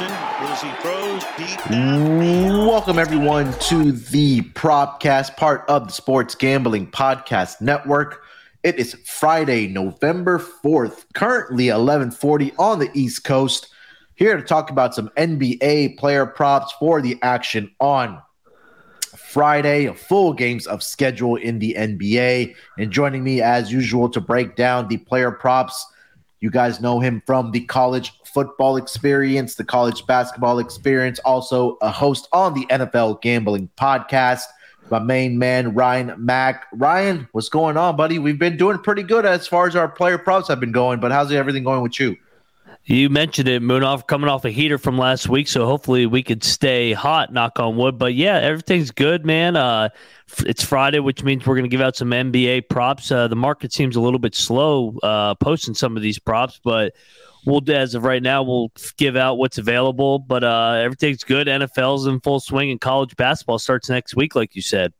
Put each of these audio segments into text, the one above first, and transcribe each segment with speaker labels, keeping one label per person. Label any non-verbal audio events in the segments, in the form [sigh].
Speaker 1: As he throws deep.
Speaker 2: Welcome everyone to the Propcast, part of the Sports Gambling Podcast Network. It is Friday, November 4th, currently 1140 on the East Coast. Here to talk about some NBA player props for the action on Friday, full games of schedule in the NBA. And joining me as usual to break down the player props. You guys know him from the college football experience, the college basketball experience, also a host on the NFL gambling podcast. My main man, Ryan Mack. Ryan, what's going on, buddy? We've been doing pretty good as far as our player props have been going, but how's everything going with you?
Speaker 3: You mentioned it, Munaf coming off a heater from last week, so hopefully we could stay hot, knock on wood. But yeah, everything's good, man. Uh, it's Friday, which means we're going to give out some NBA props. Uh, the market seems a little bit slow uh, posting some of these props, but we'll, as of right now, we'll give out what's available. But uh, everything's good. NFL's in full swing, and college basketball starts next week, like you said.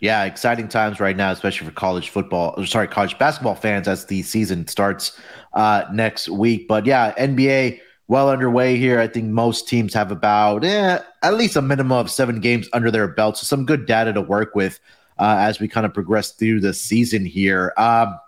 Speaker 2: Yeah, exciting times right now, especially for college football. or Sorry, college basketball fans as the season starts uh, next week. But yeah, NBA well underway here. I think most teams have about eh, at least a minimum of seven games under their belt, so some good data to work with uh, as we kind of progress through the season here. Um,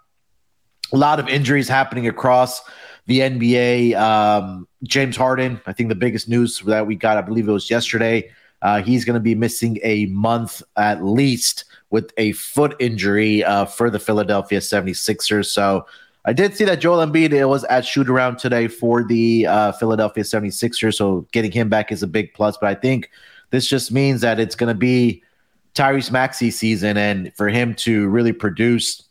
Speaker 2: a lot of injuries happening across the NBA. Um, James Harden, I think the biggest news that we got, I believe it was yesterday. Uh, he's going to be missing a month at least with a foot injury uh, for the Philadelphia 76ers. So I did see that Joel Embiid it was at shoot around today for the uh, Philadelphia 76ers. So getting him back is a big plus. But I think this just means that it's going to be Tyrese Maxey season and for him to really produce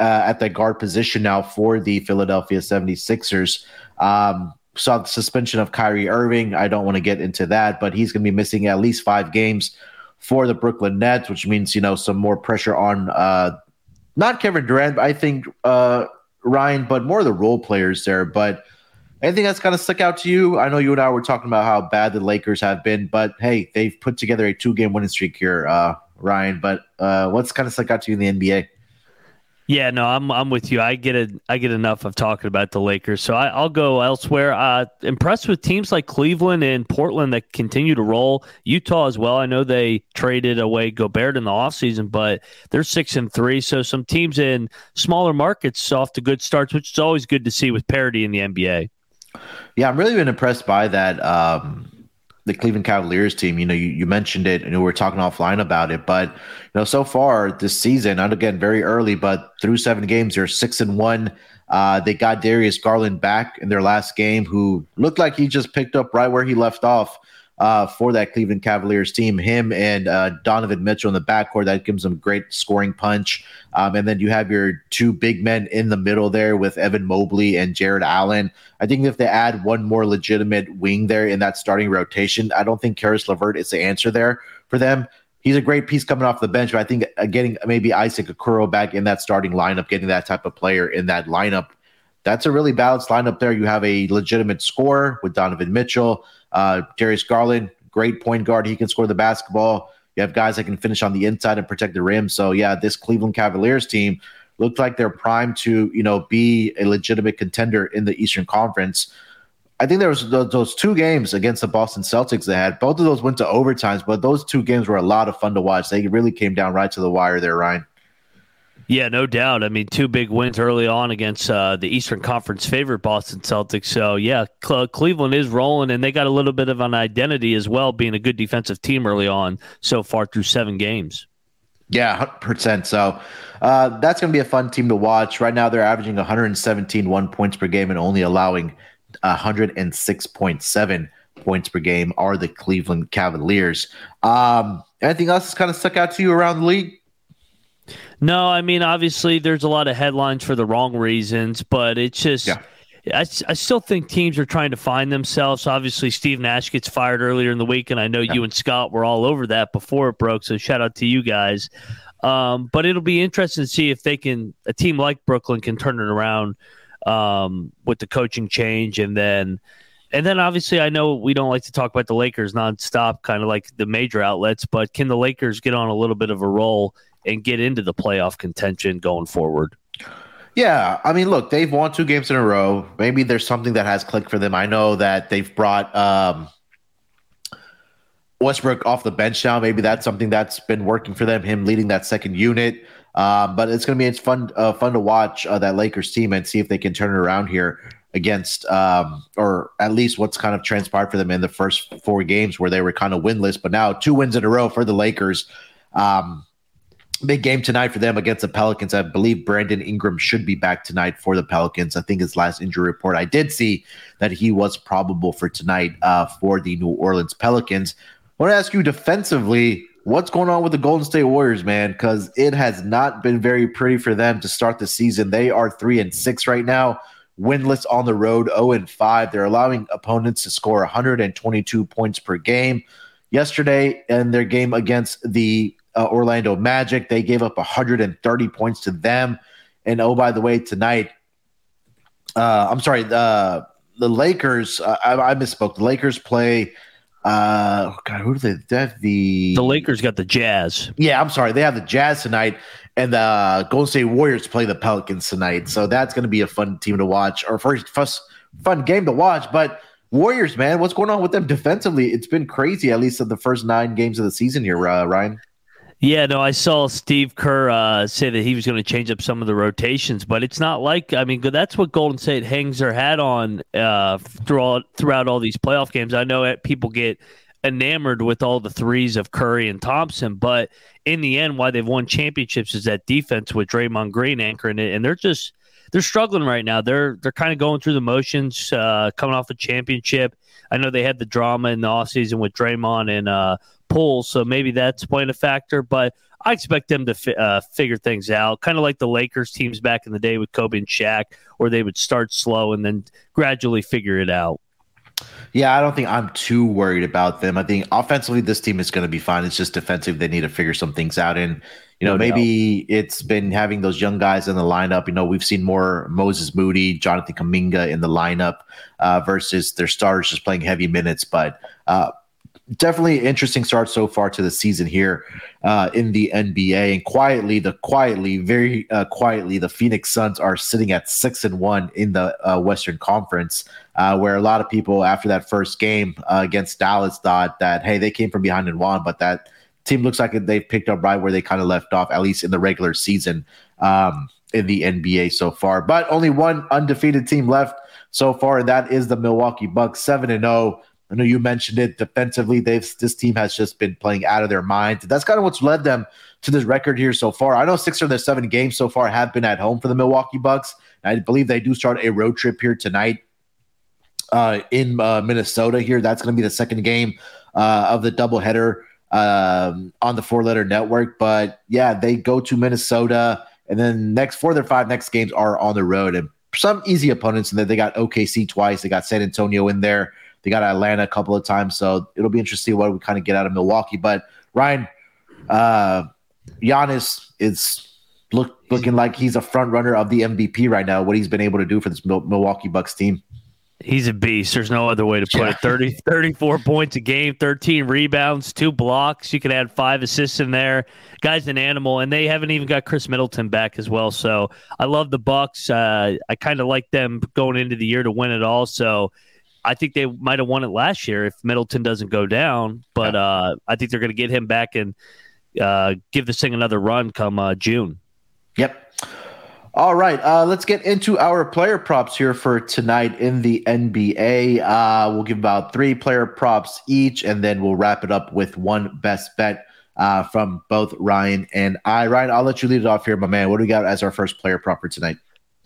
Speaker 2: uh, at the guard position now for the Philadelphia 76ers. Um, saw the suspension of Kyrie Irving. I don't want to get into that, but he's going to be missing at least five games for the Brooklyn Nets, which means, you know, some more pressure on uh, not Kevin Durant, but I think uh, Ryan, but more of the role players there. But anything that's kind of stuck out to you? I know you and I were talking about how bad the Lakers have been, but hey, they've put together a two game winning streak here, uh, Ryan. But uh, what's kind of stuck out to you in the NBA?
Speaker 3: Yeah, no, I'm I'm with you. I get it. I get enough of talking about the Lakers, so I, will go elsewhere. Uh, impressed with teams like Cleveland and Portland that continue to roll. Utah as well. I know they traded away Gobert in the offseason, but they're six and three. So some teams in smaller markets off to good starts, which is always good to see with parity in the NBA.
Speaker 2: Yeah, I'm really been impressed by that. Um, the Cleveland Cavaliers team. You know, you, you mentioned it, and we were talking offline about it. But you know, so far this season, and again, very early, but through seven games, they're six and one. Uh, they got Darius Garland back in their last game, who looked like he just picked up right where he left off uh, for that Cleveland Cavaliers team. Him and uh, Donovan Mitchell in the backcourt that gives them great scoring punch. Um, and then you have your two big men in the middle there with Evan Mobley and Jarrett Allen. I think if they add one more legitimate wing there in that starting rotation, I don't think Caris LeVert is the answer there for them. He's a great piece coming off the bench, but I think uh, getting maybe Isaac Okoro back in that starting lineup, getting that type of player in that lineup, that's a really balanced lineup there. You have a legitimate scorer with Donovan Mitchell, uh, Darius Garland, great point guard. He can score the basketball. You have guys that can finish on the inside and protect the rim. So yeah, this Cleveland Cavaliers team looked like they're primed to you know be a legitimate contender in the Eastern Conference. I think there was those, those two games against the Boston Celtics they had. Both of those went to overtimes, but those two games were a lot of fun to watch. They really came down right to the wire there, Ryan.
Speaker 3: Yeah, no doubt. I mean, two big wins early on against uh, the Eastern Conference favorite Boston Celtics. So, yeah, Cle- Cleveland is rolling, and they got a little bit of an identity as well, being a good defensive team early on so far through seven games.
Speaker 2: Yeah, 100%. So uh, that's going to be a fun team to watch. Right now, they're averaging 117 one points per game and only allowing 106.7 points per game are the Cleveland Cavaliers. Um, anything else that's kind of stuck out to you around the league?
Speaker 3: No, I mean obviously there's a lot of headlines for the wrong reasons, but it's just. Yeah. I, I still think teams are trying to find themselves. Obviously, Steve Nash gets fired earlier in the week, and I know yeah. you and Scott were all over that before it broke. So shout out to you guys. Um, but it'll be interesting to see if they can a team like Brooklyn can turn it around um, with the coaching change, and then and then obviously I know we don't like to talk about the Lakers nonstop, kind of like the major outlets, but can the Lakers get on a little bit of a roll and get into the playoff contention going forward?
Speaker 2: Yeah, I mean, look, they've won two games in a row. Maybe there's something that has clicked for them. I know that they've brought um, Westbrook off the bench now. Maybe that's something that's been working for them. Him leading that second unit. Um, but it's going to be it's fun uh, fun to watch uh, that Lakers team and see if they can turn it around here against um, or at least what's kind of transpired for them in the first four games where they were kind of winless. But now two wins in a row for the Lakers. Um, big game tonight for them against the Pelicans. I believe Brandon Ingram should be back tonight for the Pelicans. I think his last injury report I did see that he was probable for tonight uh, for the New Orleans Pelicans. I want to ask you defensively, what's going on with the Golden State Warriors, man? Because it has not been very pretty for them to start the season. They are three and six right now, winless on the road, 0 and 5. They're allowing opponents to score 122 points per game. Yesterday, in their game against the uh, Orlando Magic, they gave up 130 points to them. And oh, by the way, tonight, uh, I'm sorry, uh, the Lakers, uh, I, I misspoke. The Lakers play uh, oh God, who do they? They have the
Speaker 3: the Lakers got the Jazz.
Speaker 2: Yeah, I'm sorry, they have the Jazz tonight, and the Golden State Warriors play the Pelicans tonight. So that's going to be a fun team to watch, or first, first fun game to watch. But Warriors, man, what's going on with them defensively? It's been crazy, at least in the first nine games of the season here, uh, Ryan.
Speaker 3: Yeah, no, I saw Steve Kerr uh, say that he was going to change up some of the rotations, but it's not like I mean that's what Golden State hangs their hat on uh, throughout throughout all these playoff games. I know people get enamored with all the threes of Curry and Thompson, but in the end, why they've won championships is that defense with Draymond Green anchoring it, and they're just they're struggling right now. They're they're kind of going through the motions, uh, coming off a championship. I know they had the drama in the offseason with Draymond and uh, Poole, so maybe that's playing a factor. But I expect them to fi- uh, figure things out, kind of like the Lakers teams back in the day with Kobe and Shaq, where they would start slow and then gradually figure it out.
Speaker 2: Yeah, I don't think I'm too worried about them. I think offensively, this team is going to be fine. It's just defensive; they need to figure some things out. And you know, no maybe doubt. it's been having those young guys in the lineup. You know, we've seen more Moses Moody, Jonathan Kuminga in the lineup uh, versus their starters just playing heavy minutes. But uh, definitely interesting start so far to the season here uh, in the NBA. And quietly, the quietly, very uh, quietly, the Phoenix Suns are sitting at six and one in the uh, Western Conference, uh, where a lot of people after that first game uh, against Dallas thought that hey, they came from behind and won, but that team looks like they've picked up right where they kind of left off, at least in the regular season um, in the NBA so far. But only one undefeated team left so far, and that is the Milwaukee Bucks, seven and zero. I know you mentioned it defensively. They've this team has just been playing out of their minds. That's kind of what's led them to this record here so far. I know six of their seven games so far have been at home for the Milwaukee Bucks. I believe they do start a road trip here tonight uh, in uh, Minnesota. Here, that's going to be the second game uh, of the doubleheader um, on the Four Letter Network. But yeah, they go to Minnesota, and then next four of their five next games are on the road, and some easy opponents. And then they got OKC twice. They got San Antonio in there. They got Atlanta a couple of times, so it'll be interesting what we kind of get out of Milwaukee. But Ryan, uh, Giannis is look looking like he's a front runner of the MVP right now. What he's been able to do for this Milwaukee Bucks team.
Speaker 3: He's a beast. There's no other way to put it. 30, 34 points a game, 13 rebounds, two blocks. You could add five assists in there. Guy's an animal, and they haven't even got Khris Middleton back as well. So I love the Bucks. Uh, I kind of like them going into the year to win it all. So I think they might have won it last year if Middleton doesn't go down, but yeah. uh, I think they're going to get him back and uh, give this thing another run come uh, June.
Speaker 2: Yep. All right, uh, let's get into our player props here for tonight in the NBA. Uh, we'll give about three player props each, and then we'll wrap it up with one best bet uh, from both Ryan and I. Ryan, I'll let you lead it off here, my man. What do we got as our first player prop for tonight?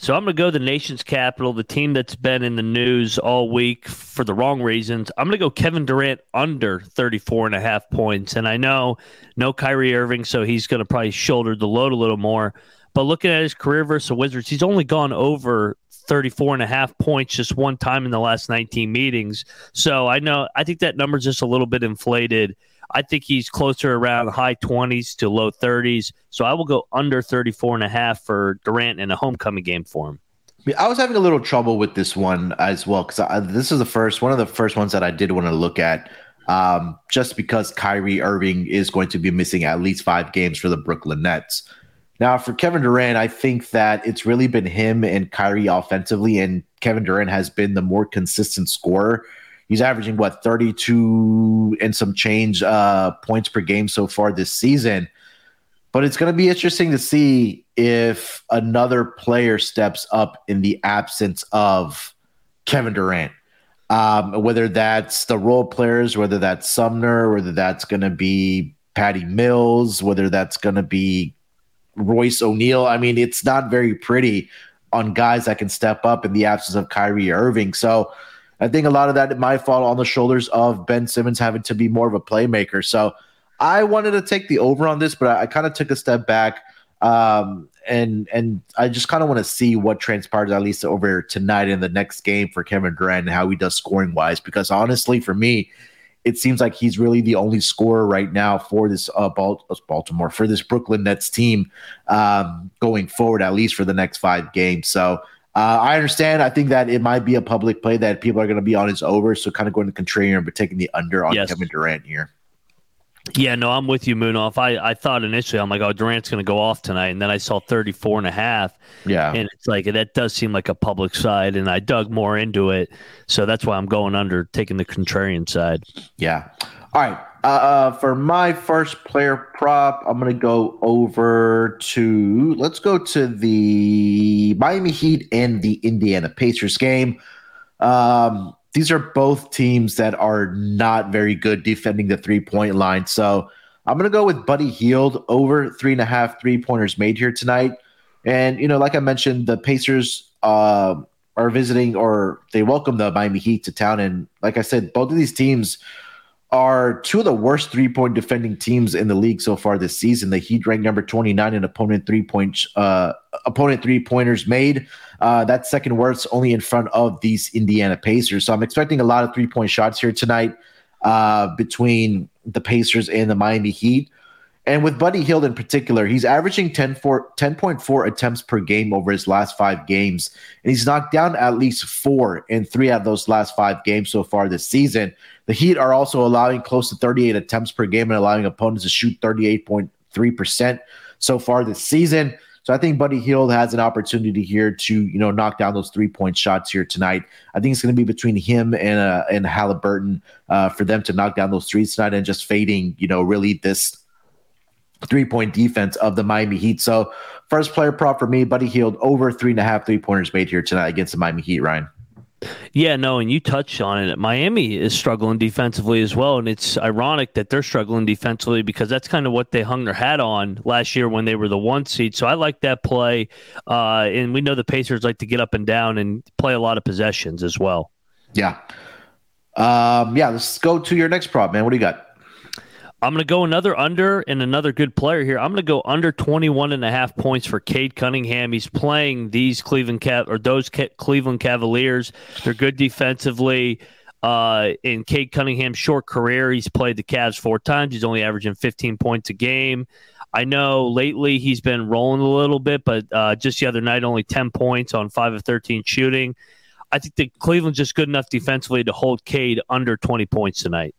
Speaker 3: So I'm going to go to the nation's capital, the team that's been in the news all week for the wrong reasons. I'm going to go Kevin Durant under 34 and a half points. And I know no Kyrie Irving, so he's going to probably shoulder the load a little more. But looking at his career versus the Wizards, he's only gone over 34 and a half points just one time in the last 19 meetings. So I know, I think that number's just a little bit inflated. I think he's closer around high 20s to low 30s. So I will go under 34 and a half for Durant in a homecoming game for him.
Speaker 2: I was having a little trouble with this one as well because this is the first one of the first ones that I did want to look at, um, just because Kyrie Irving is going to be missing at least five games for the Brooklyn Nets. Now, for Kevin Durant, I think that it's really been him and Kyrie offensively, and Kevin Durant has been the more consistent scorer. He's averaging what 32 and some change uh, points per game so far this season. But it's going to be interesting to see if another player steps up in the absence of Kevin Durant. Um, whether that's the role players, whether that's Sumner, whether that's going to be Patty Mills, whether that's going to be Royce O'Neale. I mean, it's not very pretty on guys that can step up in the absence of Kyrie Irving. So I think a lot of that might fall on the shoulders of Ben Simmons having to be more of a playmaker. So I wanted to take the over on this, but I, I kind of took a step back. Um, and and I just kind of want to see what transpires at least over tonight in the next game for Kevin Durant and how he does scoring wise. Because honestly, for me, it seems like he's really the only scorer right now for this uh, uh, Baltimore for this Brooklyn Nets team um, going forward, at least for the next five games. So uh, I understand. I think that it might be a public play that people are going to be on his over, so kind of going to contrarian, but taking the under on yes. Kevin Durant here.
Speaker 3: Yeah, no, I'm with you, Munaf. I, I thought initially, I'm like, oh, Durant's going to go off tonight. And then I saw 34 and a half.
Speaker 2: Yeah.
Speaker 3: And it's like, that does seem like a public side. And I dug more into it. So that's why I'm going under, taking the contrarian side.
Speaker 2: Yeah. All right. Uh, uh for my first player prop, I'm going to go over to, let's go to the Miami Heat and the Indiana Pacers game. Um, these are both teams that are not very good defending the three point line. So I'm going to go with Buddy Hield over three and a half three pointers made here tonight. And, you know, like I mentioned, the Pacers uh, are visiting or they welcome the Miami Heat to town. And like I said, both of these teams are two of the worst three point defending teams in the league so far this season. The Heat ranked number 29 in opponent three point uh, opponent three pointers made. Uh, that's second worst, only in front of these Indiana Pacers. So I'm expecting a lot of three point shots here tonight uh, between the Pacers and the Miami Heat. And with Buddy Hield in particular, he's averaging 10 for, 10.4 attempts per game over his last five games. And he's knocked down at least four in three out of those last five games so far this season. The Heat are also allowing close to 38 attempts per game and allowing opponents to shoot 38.3% so far this season. So I think Buddy Hield has an opportunity here to, you know, knock down those three point shots here tonight. I think it's going to be between him and uh, and Halliburton uh, for them to knock down those threes tonight and just fading, you know, really this three point defense of the Miami Heat. So, first player prop for me, Buddy Hield, over three and a half three pointers made here tonight against the Miami Heat, Ryan.
Speaker 3: Yeah, no, and you touched on it. Miami is struggling defensively as well, and it's ironic that they're struggling defensively because that's kind of what they hung their hat on last year when they were the one seed. So I like that play, uh, and we know the Pacers like to get up and down and play a lot of possessions as well.
Speaker 2: Yeah, um, yeah. Let's go to your next prop, man. What do you got?
Speaker 3: I'm going to go another under and another good player here. I'm going to go under 21 and a half points for Cade Cunningham. He's playing these Cleveland Cav- or those Cleveland Cavaliers. They're good defensively. Uh, in Cade Cunningham's short career, he's played the Cavs four times. He's only averaging 15 points a game. I know lately he's been rolling a little bit, but uh, just the other night, only 10 points on 5 of 13 shooting. I think that Cleveland's just good enough defensively to hold Cade under 20 points tonight.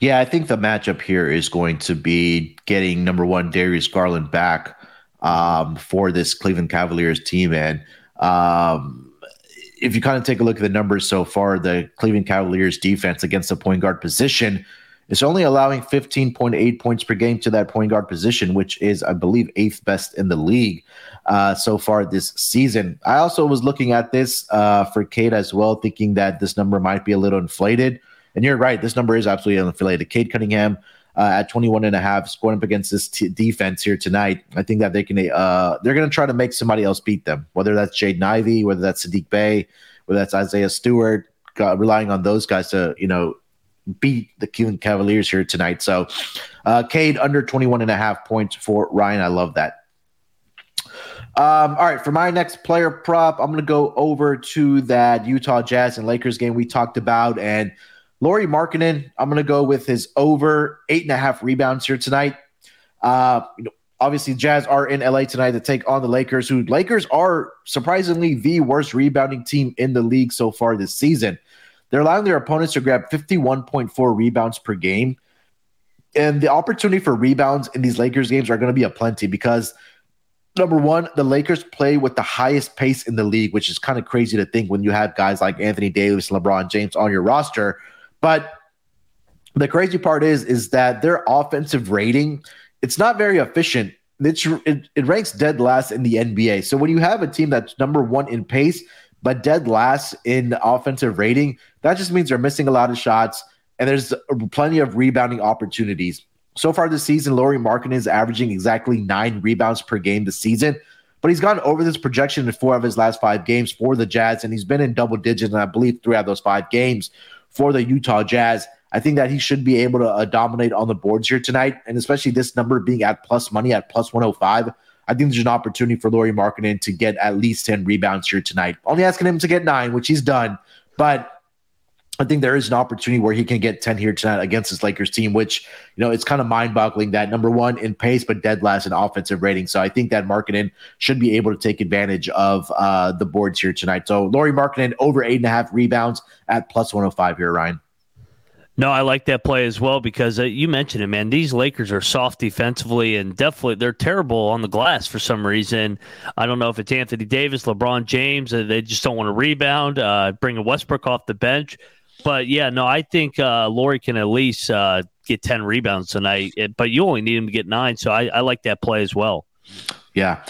Speaker 2: Yeah, I think the matchup here is going to be getting number one Darius Garland back um, for this Cleveland Cavaliers team. And um, if you kind of take a look at the numbers so far, the Cleveland Cavaliers defense against the point guard position is only allowing 15.8 points per game to that point guard position, which is, I believe, eighth best in the league uh, so far this season. I also was looking at this uh, for Cade as well, thinking that this number might be a little inflated. And you're right, this number is absolutely unaffiliated. Cade Cunningham uh, at 21 and a half, scoring up against this t- defense here tonight. I think that they can, uh, they're going to try to make somebody else beat them, whether that's Jaden Ivey, whether that's Sadiq Bey, whether that's Isaiah Stewart, uh, relying on those guys to, you know, beat the Cleveland Cavaliers here tonight. So, uh, Cade under 21 and a half points for Ryan. I love that. Um, all right, for my next player prop, I'm going to go over to that Utah Jazz and Lakers game we talked about. And Lauri Markkanen, I'm going to go with his over eight and a half rebounds here tonight. Uh, you know, obviously, Jazz are in LA tonight to take on the Lakers, who Lakers are surprisingly the worst rebounding team in the league so far this season. They're allowing their opponents to grab 51.4 rebounds per game. And the opportunity for rebounds in these Lakers games are going to be a plenty because – number one, the Lakers play with the highest pace in the league, which is kind of crazy to think when you have guys like Anthony Davis, LeBron James on your roster. But the crazy part is, is that their offensive rating, it's not very efficient. It's, it, it ranks dead last in the NBA. So when you have a team that's number one in pace, but dead last in offensive rating, that just means they're missing a lot of shots and there's plenty of rebounding opportunities. So far this season, Lauri Markkanen is averaging exactly nine rebounds per game this season, but he's gone over this projection in four of his last five games for the Jazz, and he's been in double digits, and I believe three out of those five games for the Utah Jazz. I think that he should be able to uh, dominate on the boards here tonight, and especially this number being at plus money at plus 105. I think there's an opportunity for Lauri Markkanen to get at least 10 rebounds here tonight. Only asking him to get nine, which he's done, but I think there is an opportunity where he can get 10 here tonight against this Lakers team, which, you know, it's kind of mind boggling that number one in pace, but dead last in offensive rating. So I think that Markkanen should be able to take advantage of uh, the boards here tonight. So Lauri Markkanen over eight and a half rebounds at plus 105 here, Ryan.
Speaker 3: No, I like that play as well because uh, you mentioned it, man. These Lakers are soft defensively and definitely they're terrible on the glass for some reason. I don't know if it's Anthony Davis, LeBron James. Uh, they just don't want to rebound. Uh, bring a Westbrook off the bench. But yeah, no, I think uh, Lauri can at least uh, get 10 rebounds tonight, but you only need him to get nine. So I, I like that play as well.
Speaker 2: Yeah.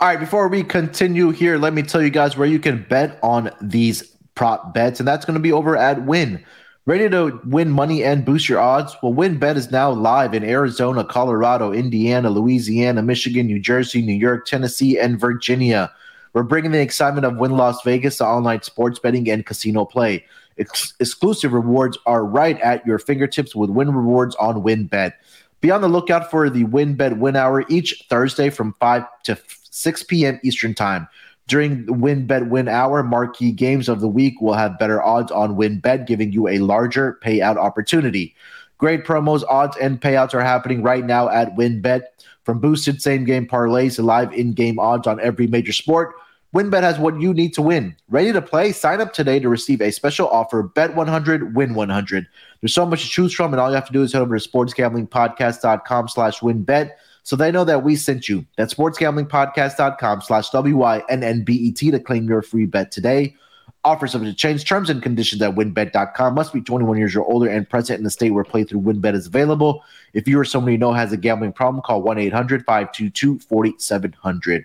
Speaker 2: All right. Before we continue here, let me tell you guys where you can bet on these prop bets, and that's going to be over at Win. Ready to win money and boost your odds? Well, WynnBET is now live in Arizona, Colorado, Indiana, Louisiana, Michigan, New Jersey, New York, Tennessee, and Virginia. We're bringing the excitement of Wynn Las Vegas to online sports betting and casino play. Ex- exclusive rewards are right at your fingertips with Wynn Rewards on WynnBET. Be on the lookout for the WynnBET Win Hour each Thursday from 5 to 6 p.m. Eastern Time. During the WynnBET Win Hour, marquee games of the week will have better odds on WynnBET, giving you a larger payout opportunity. Great promos, odds, and payouts are happening right now at WynnBET. From boosted same game parlays to live in game odds on every major sport, WynnBET has what you need to win. Ready to play? Sign up today to receive a special offer. Bet 100, win 100. There's so much to choose from, and all you have to do is head over to sportsgamblingpodcast.com slash wynnbet so they know that we sent you. That's sportsgamblingpodcast.com slash W-Y-N-N-B-E-T to claim your free bet today. Offer subject to change. Terms and conditions at wynnbet.com. Must be 21 years or older and present in the state where playthrough WynnBET is available. If you or someone you know has a gambling problem, call 1-800-522-4700.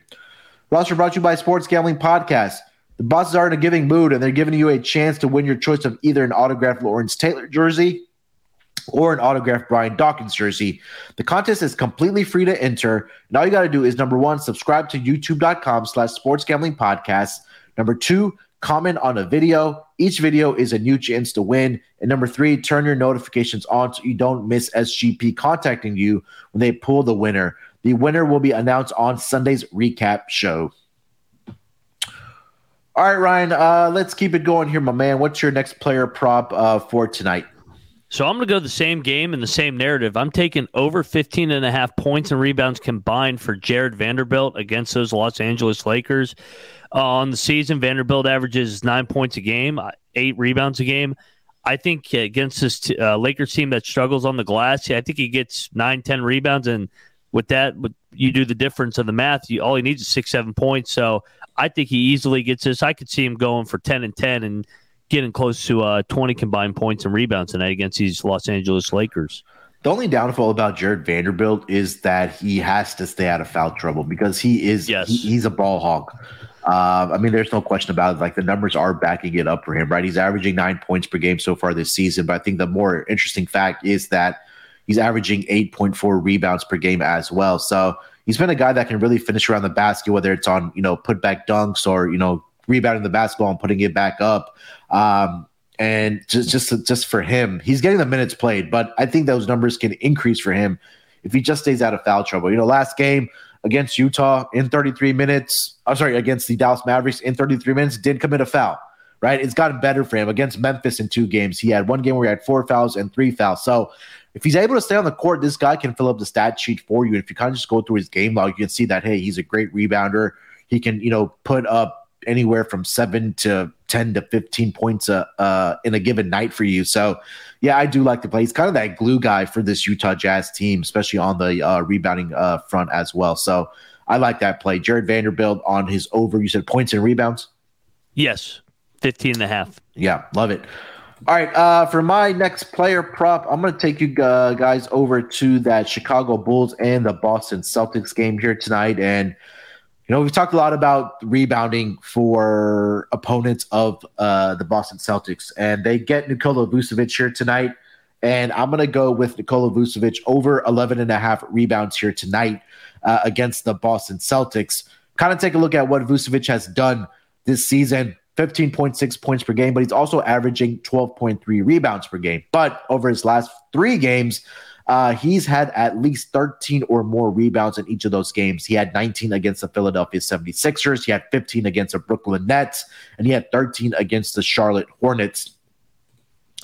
Speaker 2: Roster brought to you by Sports Gambling Podcast. The bosses are in a giving mood, and they're giving you a chance to win your choice of either an autographed Lawrence Taylor jersey or an autographed Brian Dawkins jersey. The contest is completely free to enter, and all you got to do is number one, subscribe to youtube.com slash sports gambling podcast. Number two, comment on a video. Each video is a new chance to win. And number three, turn your notifications on so you don't miss SGP contacting you when they pull the winner. The winner will be announced on Sunday's recap show. All right, Ryan, uh, let's keep it going here, my man. What's your next player prop uh, for tonight?
Speaker 3: So I'm going to go the same game and the same narrative. I'm taking over 15 and a half points and rebounds combined for Jared Vanderbilt against those Los Angeles Lakers. Uh, on the season, Vanderbilt averages nine points a game, uh, eight rebounds a game. I think against this t- uh, Lakers team that struggles on the glass, I think he gets nine, ten rebounds and with that, you do the difference of the math. You, all he needs is six, seven points. So I think he easily gets this. I could see him going for ten and ten and getting close to uh, twenty combined points and rebounds tonight against these Los Angeles Lakers.
Speaker 2: The only downfall about Jared Vanderbilt is that he has to stay out of foul trouble because he is yes. he, he's a ball hog. Uh, I mean, there's no question about it. Like the numbers are backing it up for him, right? He's averaging nine points per game so far this season. But I think the more interesting fact is that He's averaging 8.4 rebounds per game as well. So he's been a guy that can really finish around the basket, whether it's on, you know, put back dunks or, you know, rebounding the basketball and putting it back up. Um, and just just just for him, he's getting the minutes played, but I think those numbers can increase for him if he just stays out of foul trouble. You know, last game against Utah in 33 minutes, I'm sorry, against the Dallas Mavericks in 33 minutes, did commit a foul. Right, it's gotten better for him against Memphis in two games. He had one game where he had four fouls and three fouls. So if he's able to stay on the court, this guy can fill up the stat sheet for you. And if you kind of just go through his game log, you can see that hey, he's a great rebounder. He can, you know, put up anywhere from seven to 10 to 15 points uh, uh, in a given night for you. So, yeah, I do like to play. He's kind of that glue guy for this Utah Jazz team, especially on the uh, rebounding uh, front as well. So, I like that play. Jared Vanderbilt on his over, you said points and rebounds?
Speaker 3: Yes, 15 and a half.
Speaker 2: Yeah, love it. All right, uh, for my next player prop, I'm going to take you uh, guys over to that Chicago Bulls and the Boston Celtics game here tonight. And you know, we've talked a lot about rebounding for opponents of uh, the Boston Celtics, and they get Nikola Vucevic here tonight. And I'm going to go with Nikola Vucevic over 11 and a half rebounds here tonight uh, against the Boston Celtics. Kind of take a look at what Vucevic has done this season 15.6 points per game, but he's also averaging 12.3 rebounds per game. But over his last three games, uh, he's had at least 13 or more rebounds in each of those games. He had 19 against the Philadelphia 76ers, he had 15 against the Brooklyn Nets, and he had 13 against the Charlotte Hornets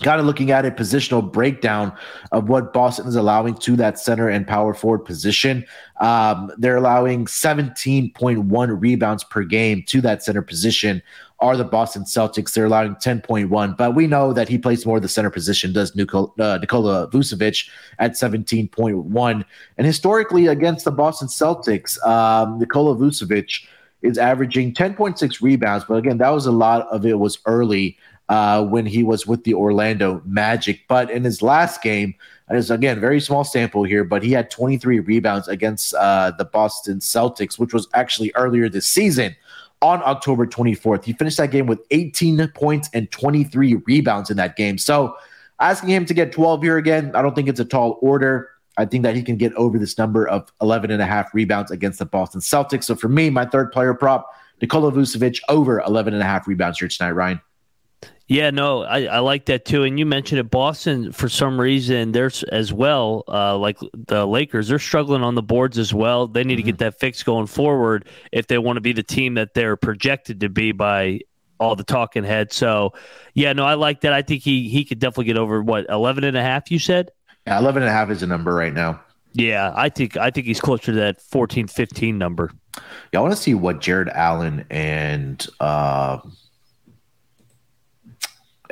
Speaker 2: kind of looking at a positional breakdown of what Boston is allowing to that center and power forward position. Um, they're allowing 17.1 rebounds per game to that center position. Are the Boston Celtics? They're allowing 10.1, but we know that he plays more the center position. Does Nikola, uh, Nikola Vucevic at 17.1? And historically, against the Boston Celtics, um, Nikola Vucevic is averaging 10.6 rebounds, but again, that was a lot of it was early uh, when he was with the Orlando Magic. But in his last game, and it's again very small sample here, but he had 23 rebounds against uh, the Boston Celtics, which was actually earlier this season on October 24th. He finished that game with 18 points and 23 rebounds in that game. So asking him to get 12 here again, I don't think it's a tall order. I think that he can get over this number of 11 and a half rebounds against the Boston Celtics. So for me, my third player prop, Nikola Vucevic over 11 and a half rebounds here tonight, Ryan.
Speaker 3: Yeah, no, I, I like that too. And you mentioned it, Boston, for some reason, there's as well, uh, like the Lakers, they're struggling on the boards as well. They need mm-hmm. to get mm-hmm. that fixed going forward if they want to be the team that they're projected to be by all the talking heads. So, yeah, no, I like that. I think he he could definitely get over what 11 and a half you said?
Speaker 2: Yeah, 11 and a half is a number right now.
Speaker 3: Yeah, I think I think he's closer to that 14 15 number.
Speaker 2: Yeah, I want to see what Jarrett Allen and uh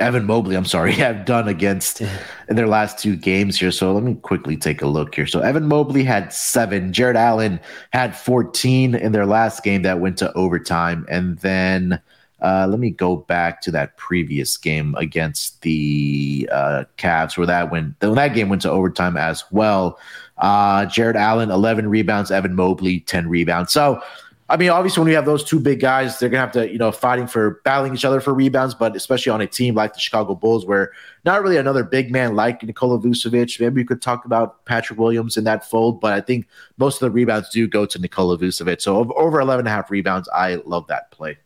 Speaker 2: Evan Mobley, I'm sorry, [laughs] have done against in their last two games here. So let me quickly take a look here. So Evan Mobley had seven. Jarrett Allen had 14 in their last game that went to overtime. And then uh, let me go back to that previous game against the uh, Cavs where that went, when that game went to overtime as well. Uh, Jarrett Allen, 11 rebounds, Evan Mobley, 10 rebounds. So I mean, obviously, when you have those two big guys, they're gonna have to, you know, fighting for battling each other for rebounds. But especially on a team like the Chicago Bulls, where not really another big man like Nikola Vucevic. Maybe you could talk about Patrick Williams in that fold, but I think most of the rebounds do go to Nikola Vucevic. So over 11 and a half rebounds, I love that play.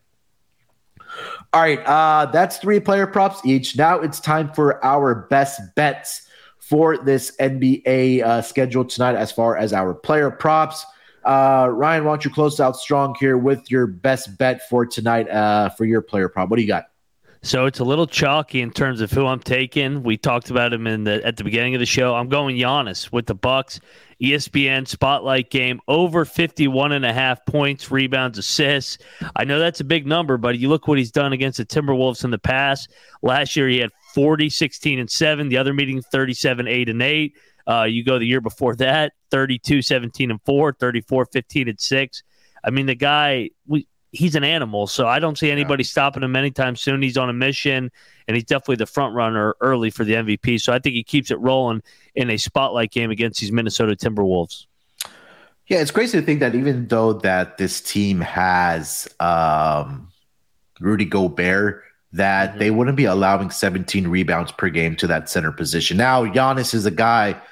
Speaker 2: All right, uh, that's three player props each. Now it's time for our best bets for this NBA uh, schedule tonight, as far as our player props. Uh, Ryan, why don't you close out strong here with your best bet for tonight uh, for your player prop? What do you got?
Speaker 3: So it's a little chalky in terms of who I'm taking. We talked about him in the at the beginning of the show. I'm going Giannis with the Bucks. ESPN spotlight game over 51 and a half points, rebounds, assists. I know that's a big number, but you look what he's done against the Timberwolves in the past. Last year he had 40, 16 and 7, the other meeting 37 8 and 8. Uh, you go the year before that, 32, 17 and 4, 34, 15 and 6. I mean, the guy, we, he's an animal, so I don't see anybody yeah. stopping him anytime soon. He's on a mission, and he's definitely the front runner early for the MVP. So I think he keeps it rolling in a spotlight game against these Minnesota Timberwolves.
Speaker 2: Yeah, it's crazy to think that even though that this team has um, Rudy Gobert, that mm-hmm. they wouldn't be allowing 17 rebounds per game to that center position. Now, Giannis is a guy –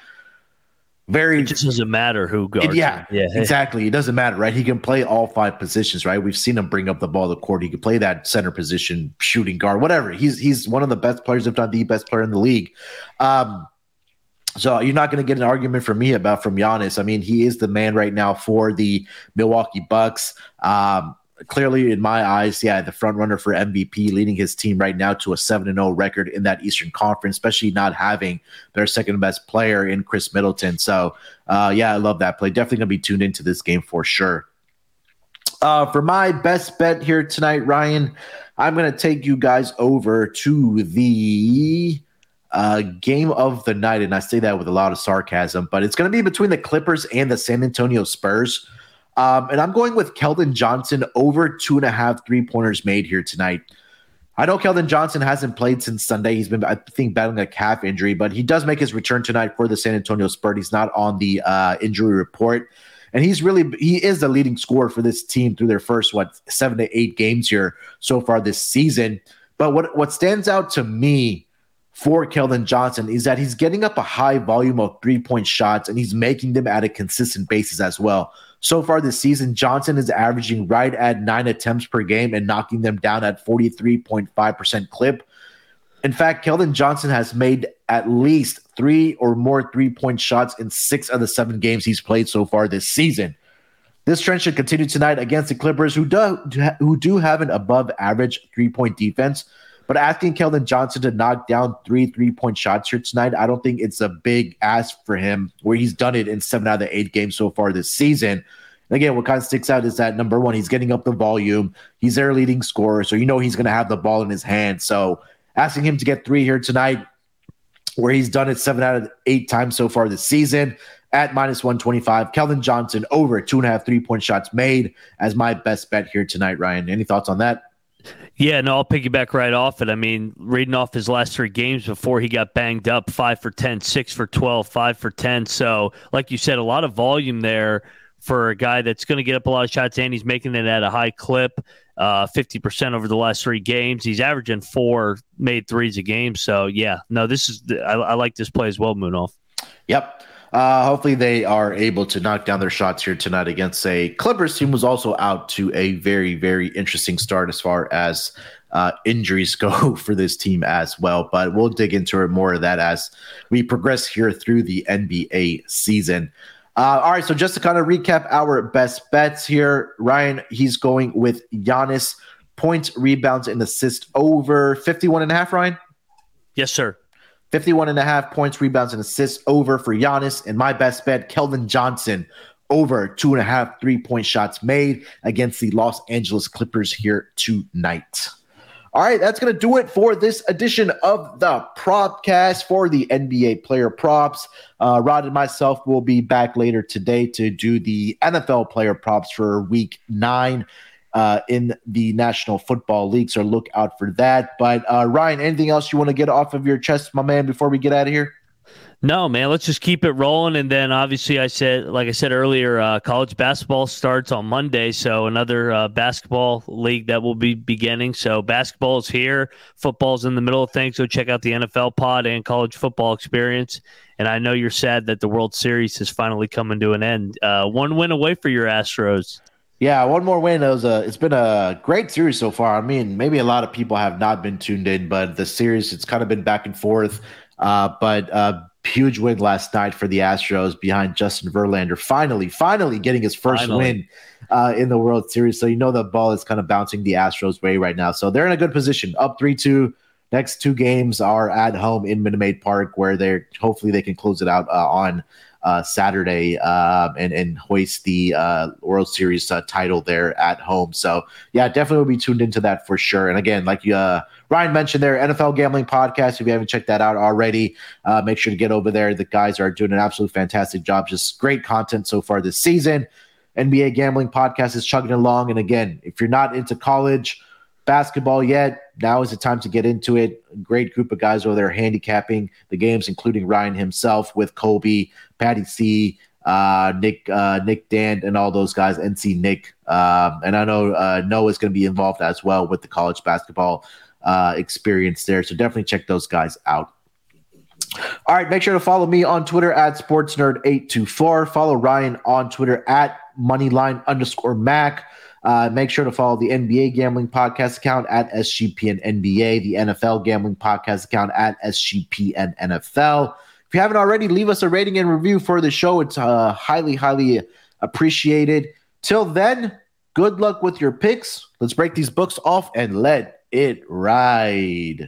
Speaker 2: Very.
Speaker 3: It just doesn't matter who guards.
Speaker 2: Yeah,
Speaker 3: him. yeah,
Speaker 2: exactly. It doesn't matter, right? He can play all five positions, right? We've seen him bring up the ball to the court. He can play that center position, shooting guard, whatever. He's he's one of the best players, if not the best player in the league. Um, so you're not going to get an argument from me about from Giannis. I mean, he is the man right now for the Milwaukee Bucks. Um, clearly, in my eyes, yeah, the front runner for MVP, leading his team right now to a seven and zero record in that Eastern Conference, especially not having their second best player in Khris Middleton. So, uh, yeah, I love that play. Definitely to be tuned into this game for sure. Uh, for my best bet here tonight, Ryan, I'm to take you guys over to the uh, game of the night, and I say that with a lot of sarcasm, but it's to be between the Clippers and the San Antonio Spurs. Um, and I'm going with Keldon Johnson over two and a half three pointers made here tonight. I know Keldon Johnson hasn't played since Sunday. He's been, I think, battling a calf injury, but he does make his return tonight for the San Antonio Spurs. He's not on the uh, injury report, and he's really he is the leading scorer for this team through their first what seven to eight games here so far this season. But what what stands out to me for Keldon Johnson is that he's getting up a high volume of three point shots and he's making them at a consistent basis as well. So far this season, Johnson is averaging right at nine attempts per game and knocking them down at 43.5% clip. In fact, Keldon Johnson has made at least three or more three point shots in six of the seven games he's played so far this season. This trend should continue tonight against the Clippers, who do, who do have an above average three point defense. But asking Keldon Johnson to knock down three three point shots here tonight, I don't think it's a big ask for him where he's done it in seven out of the eight games so far this season. And again, what kind of sticks out is that number one, he's getting up the volume. He's their leading scorer, so you know he's going to have the ball in his hand. So asking him to get three here tonight, where he's done it seven out of eight times so far this season at minus 125. Keldon Johnson over two and a half three point shots made as my best bet here tonight, Ryan. Any thoughts on that?
Speaker 3: Yeah, no, I'll piggyback right off it. I mean, reading off his last three games before he got banged up, five for 10, six for 12, five for 10. So, like you said, a lot of volume there for a guy that's going to get up a lot of shots and he's making it at a high clip, uh, 50% over the last three games. He's averaging four made threes a game. So, yeah, no, this is, I, I like this play as well, Munaf.
Speaker 2: Yep. Uh, hopefully, they are able to knock down their shots here tonight against a Clippers team was also out to a very, very interesting start as far as uh, injuries [laughs] go for this team as well. But we'll dig into it more of that as we progress here through the NBA season. Uh, all right, so just to kind of recap our best bets here, Ryan, he's going with Giannis points, rebounds, and assists over 51 and a half, Ryan?
Speaker 3: Yes, sir.
Speaker 2: 51 and a half points, rebounds, and assists over for Giannis. And my best bet, Keldon Johnson, over two and a half three point shots made against the Los Angeles Clippers here tonight. All right, that's going to do it for this edition of the Propcast for the NBA player props. Uh, Rod and myself will be back later today to do the NFL player props for week nine uh, in the National Football League. So look out for that. But uh, Ryan, anything else you want to get off of your chest, my man, before we get out of here?
Speaker 3: No, man. Let's just keep it rolling, and then obviously, I said, like I said earlier, uh, college basketball starts on Monday, so another uh, basketball league that will be beginning. So basketball is here, football's in the middle of things. So check out the NFL pod and college football experience. And I know you're sad that the World Series is finally coming to an end. Uh, one win away for your Astros.
Speaker 2: Yeah, one more win. It was a. It's been a great series so far. I mean, maybe a lot of people have not been tuned in, but the series it's kind of been back and forth. Uh, but uh, huge win last night for the Astros behind Justin Verlander. Finally, finally getting his first finally. win uh, in the World Series. So you know the ball is kind of bouncing the Astros way right now. So they're in a good position, up three two. Next two games are at home in Minute Maid Park, where they're hopefully they can close it out uh, on Saturday uh, and and hoist the uh, World Series uh, title there at home. So yeah, definitely will be tuned into that for sure. And again, like uh, Ryan mentioned, there NFL gambling podcast. If you haven't checked that out already, uh, make sure to get over there. The guys are doing an absolute fantastic job. Just great content so far this season. NBA gambling podcast is chugging along. And again, if you're not into college basketball yet, now is the time to get into it. Great group of guys over there handicapping the games, including Ryan himself with Kobe, Patty C, uh, Nick, uh, Nick Dan, and all those guys, NC Nick. Um, and I know uh, Noah's going to be involved as well with the college basketball uh, experience there. So definitely check those guys out. All right, make sure to follow me on Twitter at SportsNerd824. Follow Ryan on Twitter at Moneyline underscore Mac. Uh, make sure to follow the NBA Gambling Podcast account at SGPN NBA, the NFL Gambling Podcast account at SGPN NFL. If you haven't already, leave us a rating and review for the show. It's uh, highly, highly appreciated. Till then, good luck with your picks. Let's break these books off and let it ride.